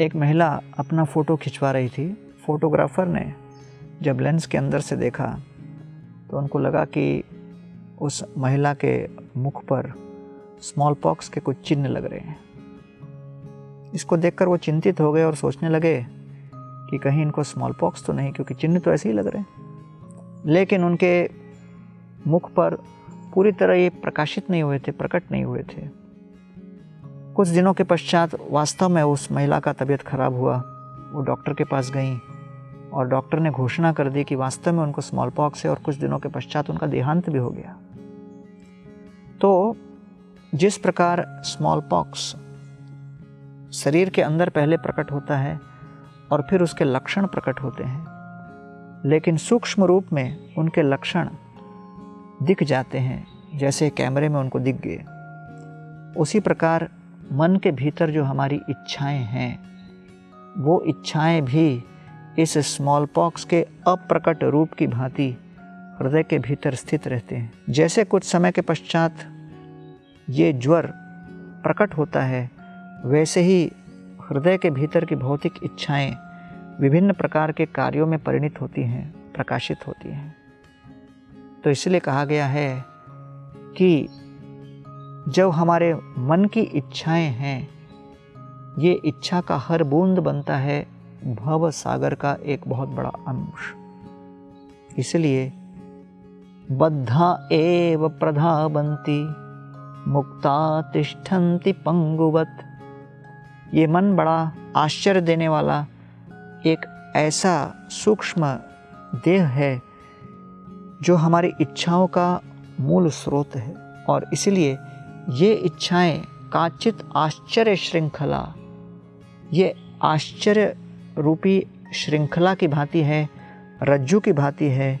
एक महिला अपना फ़ोटो खिंचवा रही थी। फोटोग्राफ़र ने जब लेंस के अंदर से देखा तो उनको लगा कि उस महिला के मुख पर स्मॉल पॉक्स के कुछ चिन्ह लग रहे हैं। इसको देखकर वो चिंतित हो गए और सोचने लगे कि कहीं इनको स्मॉल पॉक्स तो नहीं, क्योंकि चिन्ह तो ऐसे ही लग रहे हैं। लेकिन उनके मुख पर पूरी तरह ये प्रकाशित नहीं हुए थे, प्रकट नहीं हुए थे। कुछ दिनों के पश्चात वास्तव में उस महिला का तबीयत खराब हुआ। वो डॉक्टर के पास गई और डॉक्टर ने घोषणा कर दी कि वास्तव में उनको स्मॉल पॉक्स है और कुछ दिनों के पश्चात उनका देहांत भी हो गया। तो जिस प्रकार स्मॉल पॉक्स शरीर के अंदर पहले प्रकट होता है और फिर उसके लक्षण प्रकट होते हैं, लेकिन सूक्ष्म रूप में उनके लक्षण दिख जाते हैं, जैसे कैमरे में उनको दिख गए। उसी प्रकार मन के भीतर जो हमारी इच्छाएँ हैं, वो इच्छाएँ भी इस स्मॉल पॉक्स के अप्रकट रूप की भांति हृदय के भीतर स्थित रहते हैं। जैसे कुछ समय के पश्चात ये ज्वर प्रकट होता है, वैसे ही हृदय के भीतर की भौतिक इच्छाएँ विभिन्न प्रकार के कार्यों में परिणित होती हैं, प्रकाशित होती हैं। तो इसलिए कहा गया है कि जब हमारे मन की इच्छाएँ हैं, ये इच्छा का हर बूंद बनता है भव सागर का एक बहुत बड़ा अंश। इसलिए बद्धा एव प्रधा बनती मुक्ता तिष्ठन्ति पंगुवत। ये मन बड़ा आश्चर्य देने वाला एक ऐसा सूक्ष्म देह है जो हमारी इच्छाओं का मूल स्रोत है। और इसलिए ये इच्छाएँ काचित आश्चर्य श्रृंखला, ये आश्चर्य रूपी श्रृंखला की भांति है, रज्जू की भांति है।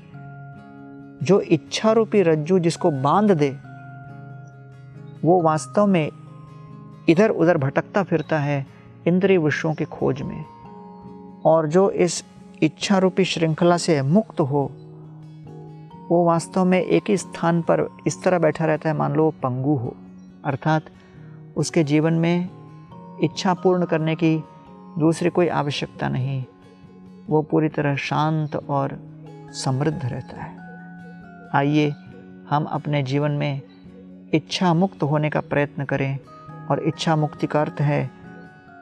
जो इच्छा रूपी रज्जू जिसको बाँध दे, वो वास्तव में इधर उधर भटकता फिरता है इंद्रिय विषयों की खोज में। और जो इस इच्छा रूपी श्रृंखला से मुक्त हो, वो वास्तव में एक ही स्थान पर इस तरह बैठा रहता है, मान लो पंगु हो। अर्थात उसके जीवन में इच्छा पूर्ण करने की दूसरी कोई आवश्यकता नहीं, वो पूरी तरह शांत और समृद्ध रहता है। आइए हम अपने जीवन में इच्छा मुक्त होने का प्रयत्न करें और इच्छा मुक्ति का अर्थ है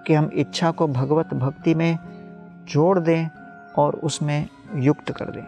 कि हम इच्छा को भगवत भक्ति में जोड़ दें और उसमें युक्त कर दें।